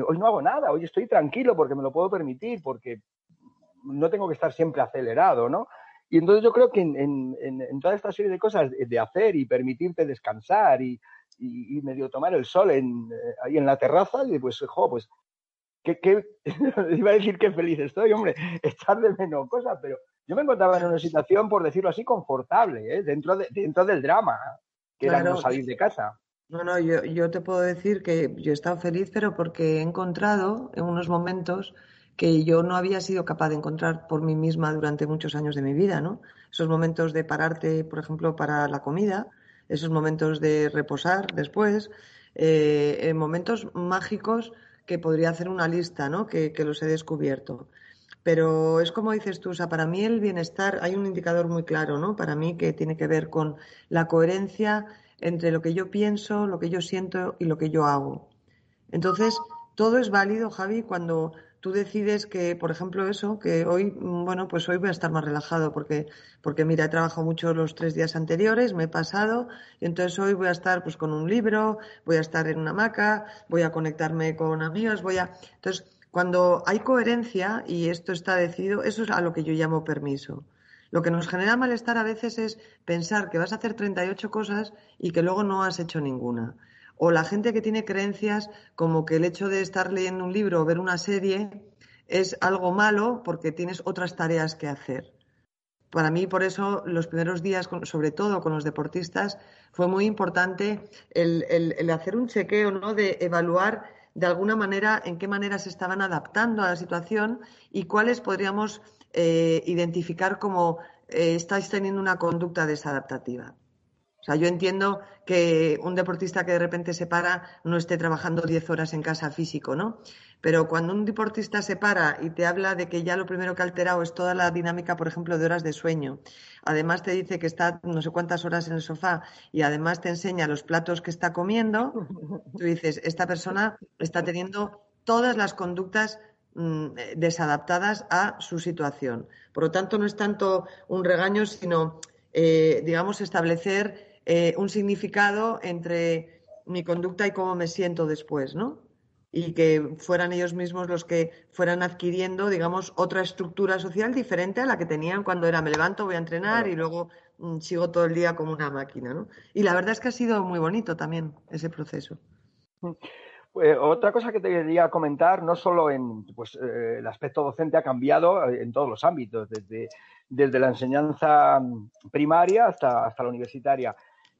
hoy no hago nada, hoy estoy tranquilo porque me lo puedo permitir, porque no tengo que estar siempre acelerado, ¿no? Y entonces yo creo que en, toda esta serie de cosas de hacer y permitirte descansar y, medio tomar el sol en, eh, ahí en la terraza, y pues, jo, pues, qué, iba a decir que feliz estoy, hombre, estar de menos cosas, pero yo me encontraba en una situación, por decirlo así, confortable, ¿eh? dentro, de, dentro del drama, que era no salir de casa. No, no, yo, yo te puedo decir que yo he estado feliz, pero porque he encontrado en unos momentos que yo no había sido capaz de encontrar por mí misma durante muchos años de mi vida, ¿no? Esos momentos de pararte, por ejemplo, para la comida, esos momentos de reposar después, eh, momentos mágicos que podría hacer una lista, ¿no? Que, que, los he descubierto. Pero es como dices tú, o sea, para mí el bienestar, hay un indicador muy claro, ¿no? Para mí que tiene que ver con la coherencia entre lo que yo pienso, lo que yo siento y lo que yo hago. Entonces, todo es válido, Javi, cuando tú decides que, por ejemplo, eso, que hoy, mm, bueno, pues hoy voy a estar más relajado porque, porque mira, he trabajado mucho los tres días anteriores, me he pasado, y entonces hoy voy a estar pues con un libro, voy a estar en una hamaca, voy a conectarme con amigos, voy a. Entonces, cuando hay coherencia y esto está decidido, eso es a lo que yo llamo permiso. Lo que nos genera malestar a veces es pensar que vas a hacer 38 cosas y que luego no has hecho ninguna o la gente que tiene creencias como que el hecho de estar leyendo un libro o ver una serie es algo malo porque tienes otras tareas que hacer. Para mí, por eso, los primeros días, sobre todo con los deportistas, fue muy importante el, hacer un chequeo, ¿no? De evaluar de alguna manera en qué manera se estaban adaptando a la situación y cuáles podríamos eh, identificar como eh, estáis teniendo una conducta desadaptativa. Sea, yo entiendo que un deportista que de repente se para no esté trabajando 10 horas en casa físico, ¿no? Pero cuando un deportista se para y te habla de que ya lo primero que ha alterado es toda la dinámica, por ejemplo, de horas de sueño, además te dice que está no sé cuántas horas en el sofá y además te enseña los platos que está comiendo, tú dices, esta persona está teniendo todas las conductas mm, desadaptadas a su situación. Por lo tanto, no es tanto un regaño, sino, eh, digamos, establecer eh, un significado entre mi conducta y cómo me siento después, ¿no? Y que fueran ellos mismos los que fueran adquiriendo, digamos, otra estructura social diferente a la que tenían cuando era me levanto, voy a entrenar y luego mm, sigo todo el día como una máquina, ¿no? Y la verdad es que ha sido muy bonito también ese proceso. Pues, otra cosa que te quería comentar, no solo en pues, eh, el aspecto docente ha cambiado en todos los ámbitos, desde, desde la enseñanza primaria hasta, hasta la universitaria.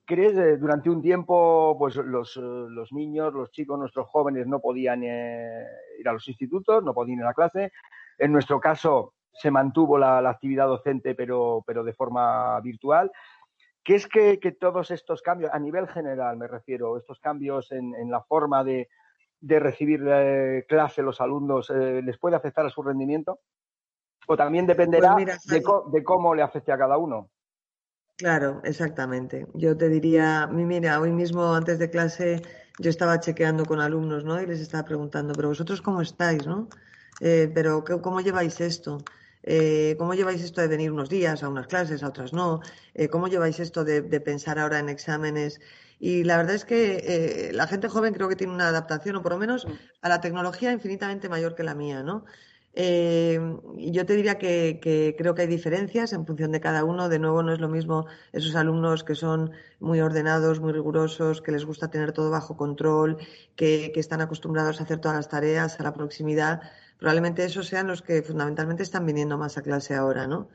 ¿Crees eh, durante un tiempo, pues los, eh, los, niños, los chicos, nuestros jóvenes no podían eh, ir a los institutos, no podían ir a la clase? En nuestro caso se mantuvo la, actividad docente, pero, pero de forma virtual. ¿Qué es que, todos estos cambios, a nivel general me refiero, estos cambios en, la forma de, de recibir clase los alumnos, les puede afectar a su rendimiento? ¿O también dependerá pues de, de cómo le afecte a cada uno? Claro, exactamente. Yo te diría, mira, hoy mismo antes de clase yo estaba chequeando con alumnos, ¿no? Y les estaba preguntando, pero vosotros cómo estáis, ¿no? Eh, pero ¿cómo lleváis esto? Eh, ¿Cómo lleváis esto de venir unos días a unas clases, a otras no? Eh, ¿Cómo lleváis esto de, pensar ahora en exámenes? Y la verdad es que la gente joven creo que tiene una adaptación, o por lo menos a la tecnología infinitamente mayor que la mía, ¿no? Eh, yo te diría que, creo que hay diferencias en función de cada uno. De nuevo, no es lo mismo esos alumnos que son muy ordenados, muy rigurosos, que les gusta tener todo bajo control, que, están acostumbrados a hacer todas las tareas, a la proximidad. Probablemente esos sean los que fundamentalmente están viniendo más a clase ahora, ¿no?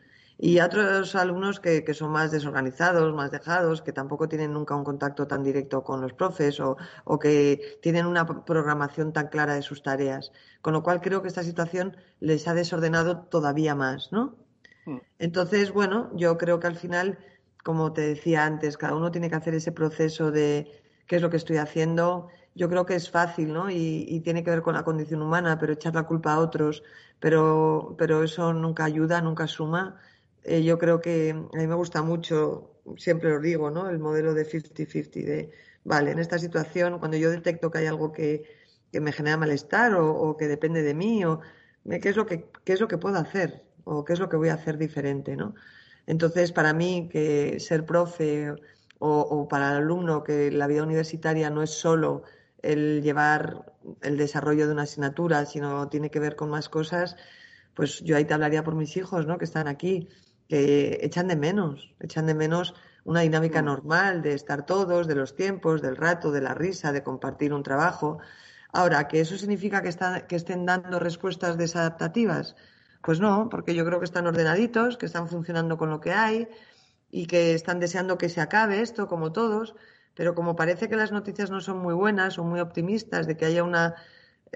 Y otros alumnos que, que, son más desorganizados, más dejados, que tampoco tienen nunca un contacto tan directo con los profes o, o, que tienen una programación tan clara de sus tareas. Con lo cual creo que esta situación les ha desordenado todavía más, ¿no? Hmm. Entonces, bueno, yo creo que al final, como te decía antes, cada uno tiene que hacer ese proceso de qué es lo que estoy haciendo. Yo creo que es fácil, ¿no? Y, y tiene que ver con la condición humana, pero echar la culpa a otros, pero, pero eso nunca ayuda, nunca suma eh, yo creo que a mí me gusta mucho, siempre lo digo, ¿no? El modelo de 50-50, de, vale, en esta situación, cuando yo detecto que hay algo que, que me genera malestar o, o, que depende de mí, o qué es, lo que, qué es lo que puedo hacer o qué es lo que voy a hacer diferente, ¿no? Entonces, para mí, que ser profe o, o para el alumno, que la vida universitaria no es solo el llevar el desarrollo de una asignatura, sino tiene que ver con más cosas, pues yo ahí te hablaría por mis hijos, ¿no? Que están aquí que echan de menos, echan de menos una dinámica mm. normal de estar todos, de los tiempos, del rato, de la risa, de compartir un trabajo. Ahora, ¿que eso significa que, que estén dando respuestas desadaptativas? Pues no, porque yo creo que están ordenaditos, que están funcionando con lo que hay y que están deseando que se acabe esto, como todos, pero como parece que las noticias no son muy buenas o muy optimistas, de que haya una,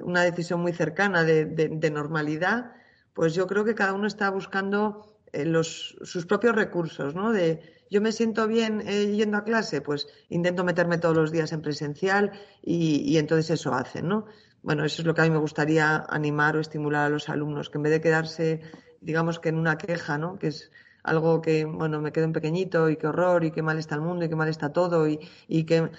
una decisión muy cercana de, de, de normalidad, pues yo creo que cada uno está buscando los, sus propios recursos, ¿no? De yo me siento bien eh, yendo a clase, pues intento meterme todos los días en presencial y, y, entonces eso hacen, ¿no? Bueno, eso es lo que a mí me gustaría animar o estimular a los alumnos, que en vez de quedarse, digamos que en una queja, ¿no? Que es algo que, bueno, me quedo en pequeñito y qué horror y qué mal está el mundo y qué mal está todo y, y que,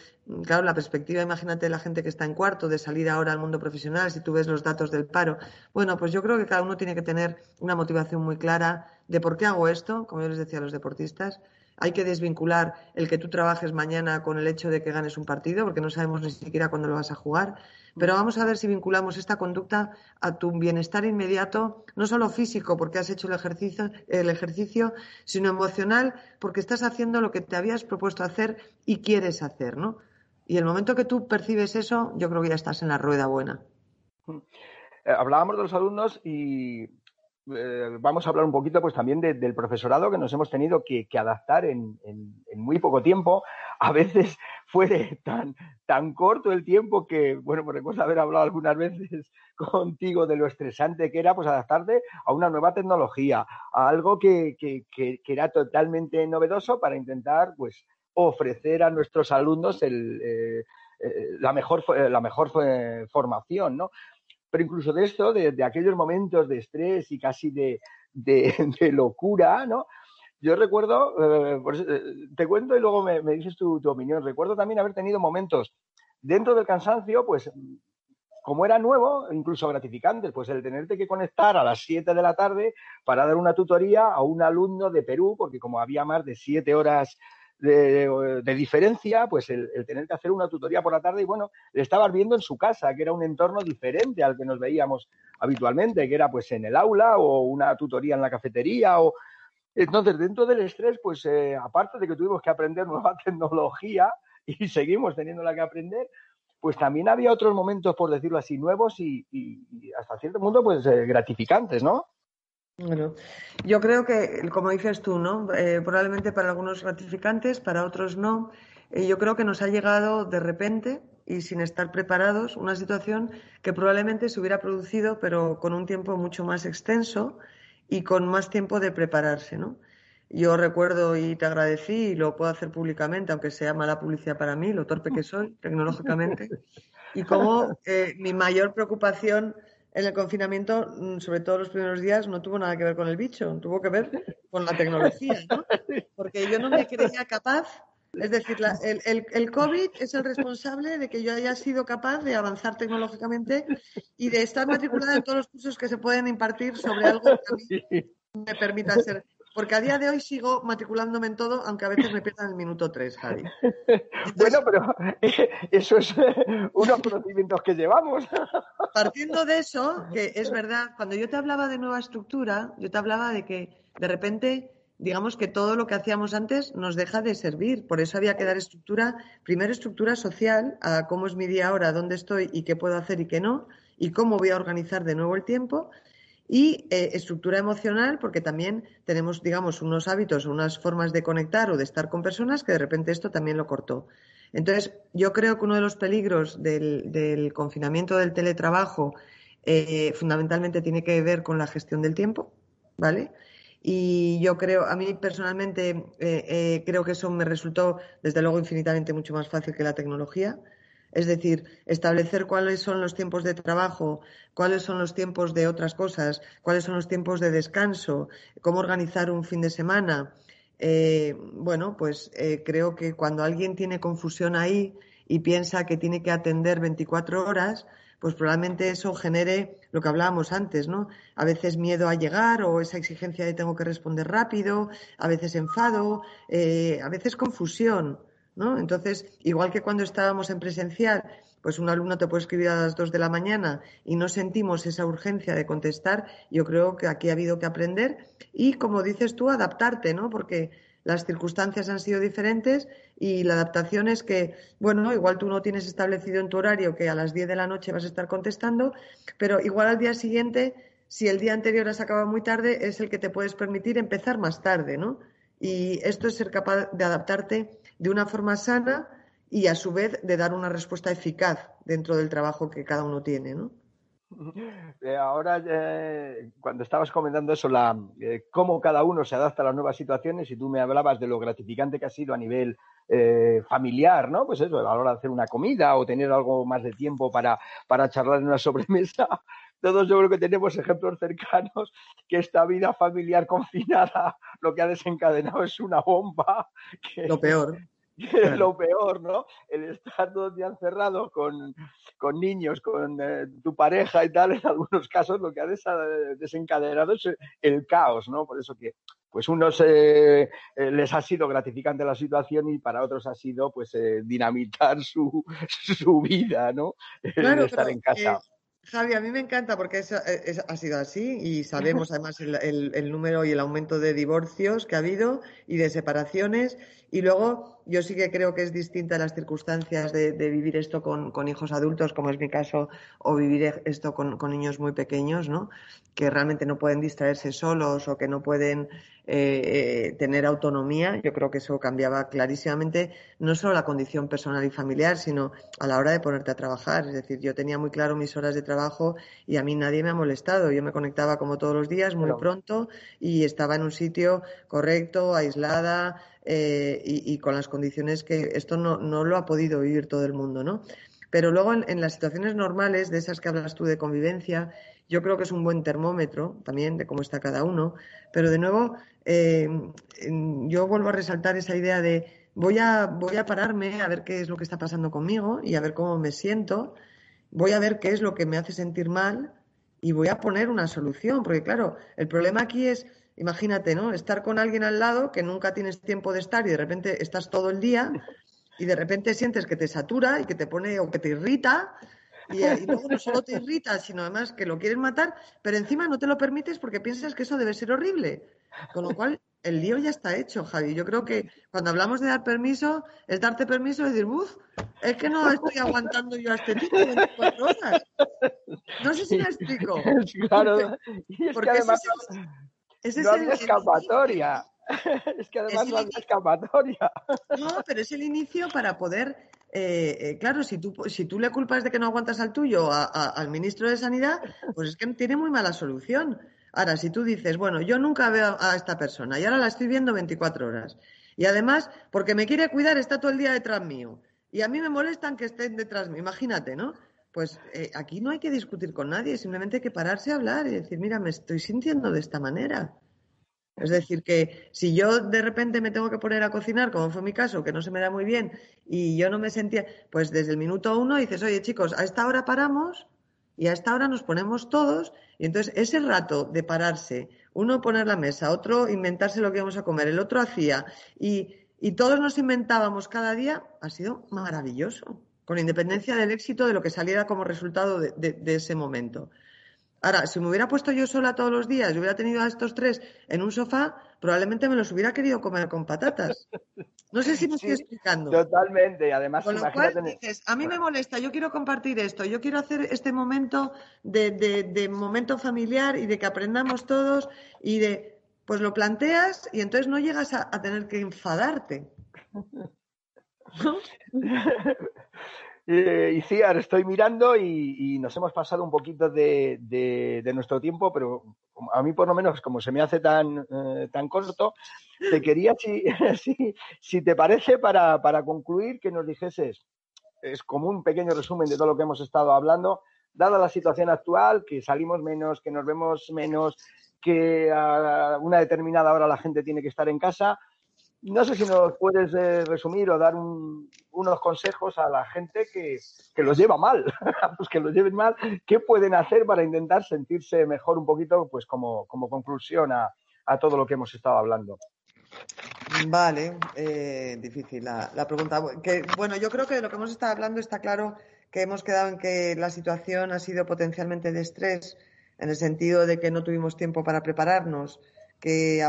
claro, la perspectiva, imagínate la gente que está en cuarto de salir ahora al mundo profesional, si tú ves los datos del paro. Bueno, pues yo creo que cada uno tiene que tener una motivación muy clara de por qué hago esto, como yo les decía a los deportistas. Hay que desvincular el que tú trabajes mañana con el hecho de que ganes un partido, porque no sabemos ni siquiera cuándo lo vas a jugar. Pero vamos a ver si vinculamos esta conducta a tu bienestar inmediato, no solo físico, porque has hecho el ejercicio, sino emocional, porque estás haciendo lo que te habías propuesto hacer y quieres hacer, ¿no? Y el momento que tú percibes eso, yo creo que ya estás en la rueda buena. Eh, hablábamos de los alumnos y eh, vamos a hablar un poquito pues también de, del profesorado que nos hemos tenido que, que adaptar en, en, en, muy poco tiempo. A veces fue tan, tan corto el tiempo que, bueno, pues recuerdo haber hablado algunas veces contigo de lo estresante que era pues adaptarte a una nueva tecnología, a algo que, que, que era totalmente novedoso para intentar pues ofrecer a nuestros alumnos el, eh, eh, la mejor, la mejor formación, ¿no? pero incluso de esto, de, de aquellos momentos de estrés y casi de, de locura, ¿no? Yo recuerdo, eh, pues, eh, te cuento y luego me, dices tu, opinión, recuerdo también haber tenido momentos dentro del cansancio, pues como era nuevo, incluso gratificante, pues el tenerte que conectar a las 7 de la tarde para dar una tutoría a un alumno de Perú, porque como había más de 7 horas de, de, diferencia, pues el, el, tener que hacer una tutoría por la tarde y bueno, le estabas viendo en su casa, que era un entorno diferente al que nos veíamos habitualmente, que era pues en el aula o una tutoría en la cafetería o entonces dentro del estrés, pues eh, aparte de que tuvimos que aprender nueva tecnología y seguimos teniéndola que aprender, pues también había otros momentos, por decirlo así, nuevos y, hasta cierto punto, pues eh, gratificantes, ¿no? Bueno, yo creo que, como dices tú, ¿no? Eh, probablemente para algunos gratificantes, para otros no. Eh, yo creo que nos ha llegado de repente y sin estar preparados una situación que probablemente se hubiera producido, pero con un tiempo mucho más extenso y con más tiempo de prepararse, ¿no? Yo recuerdo y te agradecí y lo puedo hacer públicamente, aunque sea mala publicidad para mí, lo torpe que soy tecnológicamente, y como eh, mi mayor preocupación en el confinamiento, mm, sobre todo los primeros días, no tuvo nada que ver con el bicho, tuvo que ver con la tecnología, ¿no? Porque yo no me creía capaz, es decir, la, el, el, el, COVID es el responsable de que yo haya sido capaz de avanzar tecnológicamente y de estar matriculada en todos los cursos que se pueden impartir sobre algo que a mí me permita ser porque a día de hoy sigo matriculándome en todo, aunque a veces me pierdan el minuto 3, Javi. Entonces, bueno, pero eso es unos conocimientos que llevamos. Partiendo de eso, que es verdad, cuando yo te hablaba de nueva estructura, yo te hablaba de que de repente, digamos que todo lo que hacíamos antes nos deja de servir. Por eso había que dar estructura, primero estructura social, a cómo es mi día ahora, dónde estoy y qué puedo hacer y qué no, y cómo voy a organizar de nuevo el tiempo Y eh, estructura emocional, porque también tenemos, digamos, unos hábitos, unas formas de conectar o de estar con personas que de repente esto también lo cortó. Entonces, yo creo que uno de los peligros del, confinamiento del teletrabajo eh, fundamentalmente tiene que ver con la gestión del tiempo, ¿vale? Y yo creo, a mí personalmente, eh, eh, creo que eso me resultó, desde luego, infinitamente mucho más fácil que la tecnología. Es decir, establecer cuáles son los tiempos de trabajo, cuáles son los tiempos de otras cosas, cuáles son los tiempos de descanso, cómo organizar un fin de semana. Eh, bueno, pues creo que cuando alguien tiene confusión ahí y piensa que tiene que atender 24 horas, pues probablemente eso genere lo que hablábamos antes, ¿no? A veces miedo a llegar o esa exigencia de tengo que responder rápido, a veces enfado, eh, a veces confusión, ¿no? Entonces, igual que cuando estábamos en presencial, pues un alumno te puede escribir a las dos de la mañana y no sentimos esa urgencia de contestar, yo creo que aquí ha habido que aprender y, como dices tú, adaptarte, ¿no? Porque las circunstancias han sido diferentes y la adaptación es que, bueno, igual tú no tienes establecido en tu horario que a las 10 de la noche vas a estar contestando, pero igual al día siguiente, si el día anterior has acabado muy tarde, es el que te puedes permitir empezar más tarde, ¿no? Y esto es ser capaz de adaptarte de una forma sana y a su vez de dar una respuesta eficaz dentro del trabajo que cada uno tiene, ¿no? Eh, ahora, eh, cuando estabas comentando eso, la, eh, cómo cada uno se adapta a las nuevas situaciones, y tú me hablabas de lo gratificante que ha sido a nivel familiar, ¿no? Pues eso, a la hora de hacer una comida o tener algo más de tiempo para, para charlar en una sobremesa. Todos yo creo que tenemos ejemplos cercanos que esta vida familiar confinada lo que ha desencadenado es una bomba. Lo peor es lo peor, ¿no? El estar todo el día encerrado con, niños, con eh, tu pareja y tal, en algunos casos lo que ha desencadenado es el caos, ¿no? Por eso que, pues unos eh, eh, les ha sido gratificante la situación y para otros ha sido, pues, dinamitar su, su vida, ¿no? Claro, estar en casa. Javi, a mí me encanta porque ha sido así y sabemos además el, número y el aumento de divorcios que ha habido y de separaciones. Y luego yo sí que creo que es distinta las circunstancias de, vivir esto con, hijos adultos, como es mi caso, o vivir esto con, con niños muy pequeños, ¿no? que realmente no pueden distraerse solos o que no pueden eh, tener autonomía, yo creo que eso cambiaba clarísimamente no solo la condición personal y familiar, sino a la hora de ponerte a trabajar. Es decir, yo tenía muy claro mis horas de trabajo y a mí nadie me ha molestado. Yo me conectaba como todos los días, muy pronto, y estaba en un sitio correcto, aislada eh, y, con las condiciones que esto no, no lo ha podido vivir todo el mundo, ¿no? Pero luego en, las situaciones normales, de esas que hablas tú de convivencia, yo creo que es un buen termómetro también de cómo está cada uno. Pero de nuevo, eh, yo vuelvo a resaltar esa idea de voy a, voy a pararme a ver qué es lo que está pasando conmigo y a ver cómo me siento. Voy a ver qué es lo que me hace sentir mal y voy a poner una solución. Porque claro, el problema aquí es, imagínate, ¿no? Estar con alguien al lado que nunca tienes tiempo de estar y de repente estás todo el día y de repente sientes que te satura y que te pone o que te irrita y, luego no solo te irrita, sino además que lo quieres matar, pero encima no te lo permites porque piensas que eso debe ser horrible. Con lo cual, el lío ya está hecho, Javi. Yo creo que cuando hablamos de dar permiso, es darte permiso de decir, uff, es que no estoy aguantando yo a este tipo 24 horas. No sé si me explico. Claro, y es que además es no hay escapatoria. es que además no hay escapatoria. No, pero es el inicio para poder eh, eh, claro, si tú, si tú le culpas de que no aguantas al tuyo al ministro de Sanidad, pues es que tiene muy mala solución. Ahora, si tú dices, bueno, yo nunca veo a esta persona y ahora la estoy viendo 24 horas. Y además, porque me quiere cuidar, está todo el día detrás mío. Y a mí me molestan que estén detrás mío. Imagínate, ¿no? Pues eh, aquí no hay que discutir con nadie, simplemente hay que pararse a hablar y decir, mira, me estoy sintiendo de esta manera. Es decir, que si yo de repente me tengo que poner a cocinar, como fue mi caso, que no se me da muy bien, y yo no me sentía, pues desde el minuto uno dices, oye chicos, a esta hora paramos y a esta hora nos ponemos todos, y entonces ese rato de pararse, uno poner la mesa, otro inventarse lo que íbamos a comer, el otro hacía, y, todos nos inventábamos cada día, ha sido maravilloso, con independencia del éxito de lo que saliera como resultado de ese momento. Ahora, si me hubiera puesto yo sola todos los días y hubiera tenido a estos tres en un sofá, probablemente me los hubiera querido comer con patatas. No sé si me estoy explicando. Totalmente, además, con lo cual dices, a mí me molesta, yo quiero compartir esto, yo quiero hacer este momento de, de momento familiar y de que aprendamos todos y de, pues lo planteas y entonces no llegas a, tener que enfadarte. Eh, y sí, estoy mirando y, nos hemos pasado un poquito de, nuestro tiempo, pero a mí por lo menos, como se me hace tan, eh, tan corto, te quería, si, si, te parece, para, para, concluir, que nos dijeses, es como un pequeño resumen de todo lo que hemos estado hablando, dada la situación actual, que salimos menos, que nos vemos menos, que a una determinada hora la gente tiene que estar en casa, no sé si nos puedes eh, resumir o dar unos consejos a la gente que, los lleva mal, pues que los lleven mal, ¿qué pueden hacer para intentar sentirse mejor un poquito, pues como, como conclusión a, todo lo que hemos estado hablando? Vale, eh, difícil la, la, pregunta. Que, bueno, yo creo que de lo que hemos estado hablando está claro que hemos quedado en que la situación ha sido potencialmente de estrés, en el sentido de que no tuvimos tiempo para prepararnos, que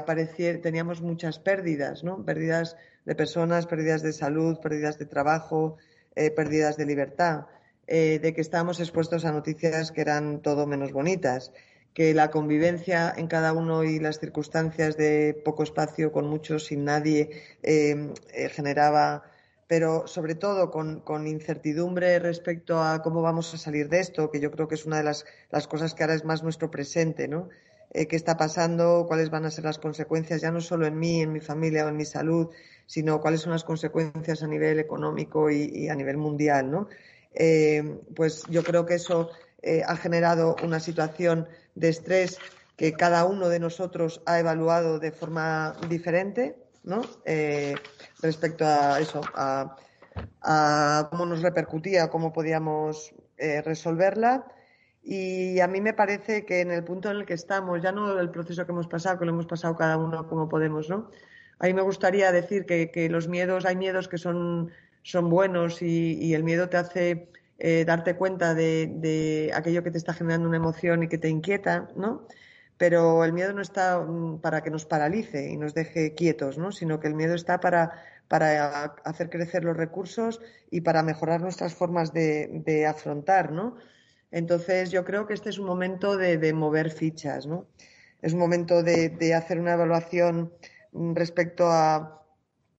teníamos muchas pérdidas, ¿no? Pérdidas de personas, pérdidas de salud, pérdidas de trabajo, eh, pérdidas de libertad, eh, de que estábamos expuestos a noticias que eran todo menos bonitas, que la convivencia en cada uno y las circunstancias de poco espacio, con muchos, sin nadie, eh, generaba, pero sobre todo con, incertidumbre respecto a cómo vamos a salir de esto, que yo creo que es una de las, las cosas que ahora es más nuestro presente, ¿no? Eh, qué está pasando, cuáles van a ser las consecuencias, ya no solo en mí, en mi familia o en mi salud, sino cuáles son las consecuencias a nivel económico y, a nivel mundial, ¿no? Eh, pues yo creo que eso eh, ha generado una situación de estrés que cada uno de nosotros ha evaluado de forma diferente, ¿no? respecto a eso, a, a, cómo nos repercutía, cómo podíamos resolverla y a mí me parece que en el punto en el que estamos, ya no el proceso que hemos pasado, que lo hemos pasado cada uno como podemos, ¿no? A mí me gustaría decir que, los miedos, hay miedos que son, son buenos y, el miedo te hace eh, darte cuenta de, aquello que te está generando una emoción y que te inquieta, ¿no? Pero el miedo no está mm, para que nos paralice y nos deje quietos, ¿no? Sino que el miedo está para, para hacer crecer los recursos y para mejorar nuestras formas de, de afrontar, ¿no? Entonces, yo creo que este es un momento de, mover fichas, ¿no? Es un momento de, hacer una evaluación respecto a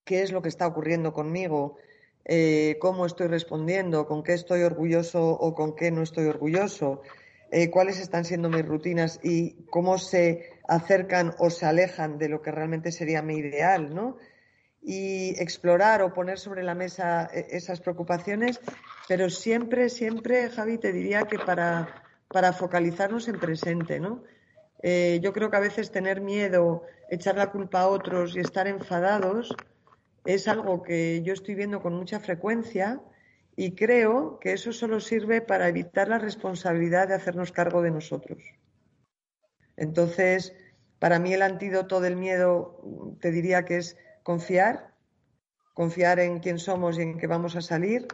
qué es lo que está ocurriendo conmigo, eh, cómo estoy respondiendo, con qué estoy orgulloso o con qué no estoy orgulloso, eh, cuáles están siendo mis rutinas y cómo se acercan o se alejan de lo que realmente sería mi ideal, ¿no? Y explorar o poner sobre la mesa eh, esas preocupaciones pero siempre, siempre, Javi, te diría que para, para focalizarnos en presente, ¿no? Eh, yo creo que a veces tener miedo, echar la culpa a otros y estar enfadados es algo que yo estoy viendo con mucha frecuencia y creo que eso solo sirve para evitar la responsabilidad de hacernos cargo de nosotros. Entonces, para mí el antídoto del miedo te diría que es confiar, confiar en quién somos y en qué vamos a salir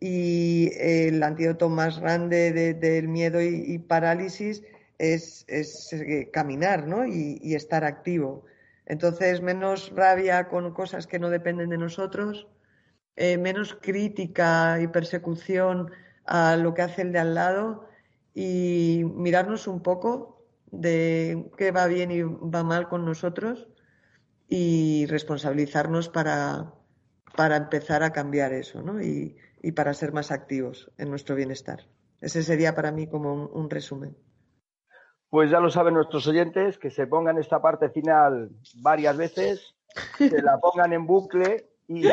y el antídoto más grande del miedo y, parálisis es, eh, caminar ¿no? y, estar activo. Entonces, menos rabia con cosas que no dependen de nosotros, eh, menos crítica y persecución a lo que hace el de al lado y mirarnos un poco de qué va bien y va mal con nosotros y responsabilizarnos para, para empezar a cambiar eso, ¿no? Y, y para ser más activos en nuestro bienestar. Ese sería para mí como un, resumen. Pues ya lo saben nuestros oyentes, que se pongan esta parte final varias veces, se la pongan en bucle y,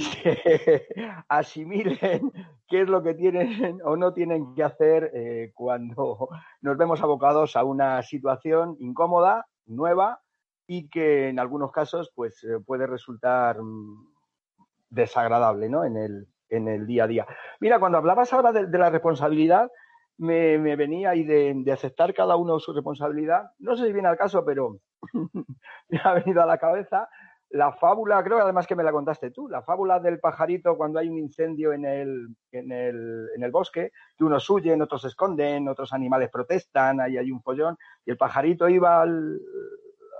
se asimilen qué es lo que tienen o no tienen que hacer eh, cuando nos vemos abocados a una situación incómoda, nueva y que en algunos casos pues eh, puede resultar mm, desagradable ¿no? en, el, en el día a día. Mira, cuando hablabas ahora de, la responsabilidad, me, venía ahí de, aceptar cada uno su responsabilidad. No sé si viene al caso, pero me ha venido a la cabeza la fábula, creo además que me la contaste tú, la fábula del pajarito cuando hay un incendio en el, en el, en el bosque, que unos huyen, otros se esconden, otros animales protestan, ahí hay un follón, y el pajarito iba al,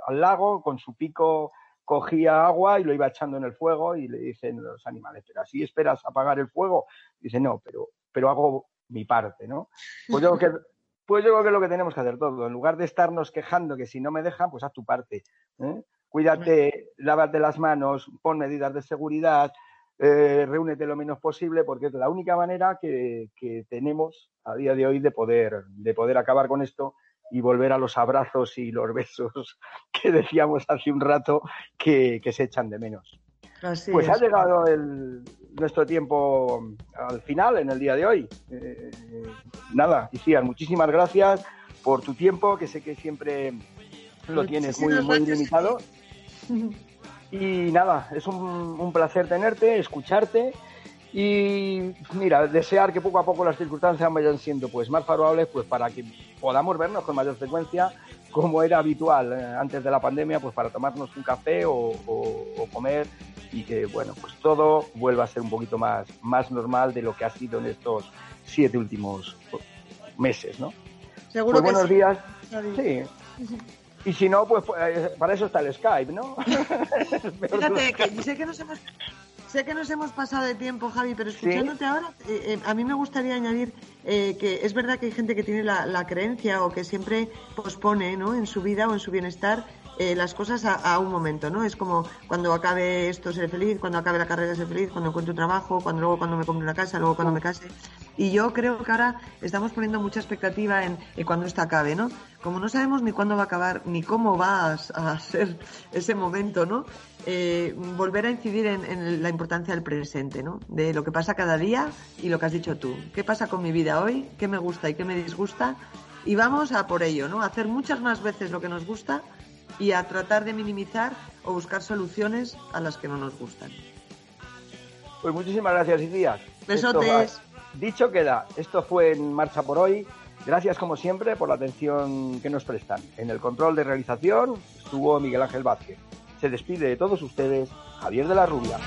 al lago con su pico cogía agua y lo iba echando en el fuego y le dicen los animales, pero así esperas apagar el fuego. Dice, no, pero, pero hago mi parte, ¿no? Pues yo, creo que, pues yo creo que es lo que tenemos que hacer todo. En lugar de estarnos quejando que si no me dejan, pues haz tu parte. ¿eh? Cuídate, lávate las manos, pon medidas de seguridad, eh, reúnete lo menos posible, porque es la única manera que, que, tenemos a día de hoy de poder, de poder acabar con esto y volver a los abrazos y los besos que decíamos hace un rato que, que se echan de menos. Así pues es. ha llegado el, nuestro tiempo al final en el día de hoy. Eh, nada, Iciar, muchísimas gracias por tu tiempo, que sé que siempre lo tienes muy, muy limitado. Y nada, es un, un placer tenerte, escucharte y mira, desear que poco a poco las circunstancias vayan siendo pues más favorables pues para que podamos vernos con mayor frecuencia como era habitual eh, antes de la pandemia pues para tomarnos un café o, o, o, comer y que bueno pues todo vuelva a ser un poquito más, más normal de lo que ha sido en estos siete últimos meses, ¿no? Seguro pues buenos sí. días. Sí. Y si no, pues para eso está el Skype, ¿no? Fíjate, que sé que nos hemos Sé que nos hemos pasado de tiempo, Javi, pero escuchándote ¿Sí? ahora, eh, eh, a mí me gustaría añadir eh, que es verdad que hay gente que tiene la, la, creencia o que siempre pospone ¿no? en su vida o en su bienestar eh, las cosas a, a, un momento, ¿no? Es como cuando acabe esto ser feliz, cuando acabe la carrera ser feliz, cuando encuentre un trabajo, cuando luego cuando me compre una casa, luego cuando me case. Y yo creo que ahora estamos poniendo mucha expectativa en, en cuando esto acabe, ¿no? Como no sabemos ni cuándo va a acabar, ni cómo va a, a ser ese momento, ¿no? Eh, volver a incidir en, en, la importancia del presente, ¿no? De lo que pasa cada día y lo que has dicho tú. ¿Qué pasa con mi vida hoy? ¿Qué me gusta y qué me disgusta? Y vamos a por ello, ¿no? A hacer muchas más veces lo que nos gusta y a tratar de minimizar o buscar soluciones a las que no nos gustan. Pues muchísimas gracias, Icías. Besotes. Dicho queda, esto fue en marcha por hoy. Gracias, como siempre, por la atención que nos prestan. En el control de realización estuvo Miguel Ángel Vázquez. Se despide de todos ustedes Javier de la Rubia.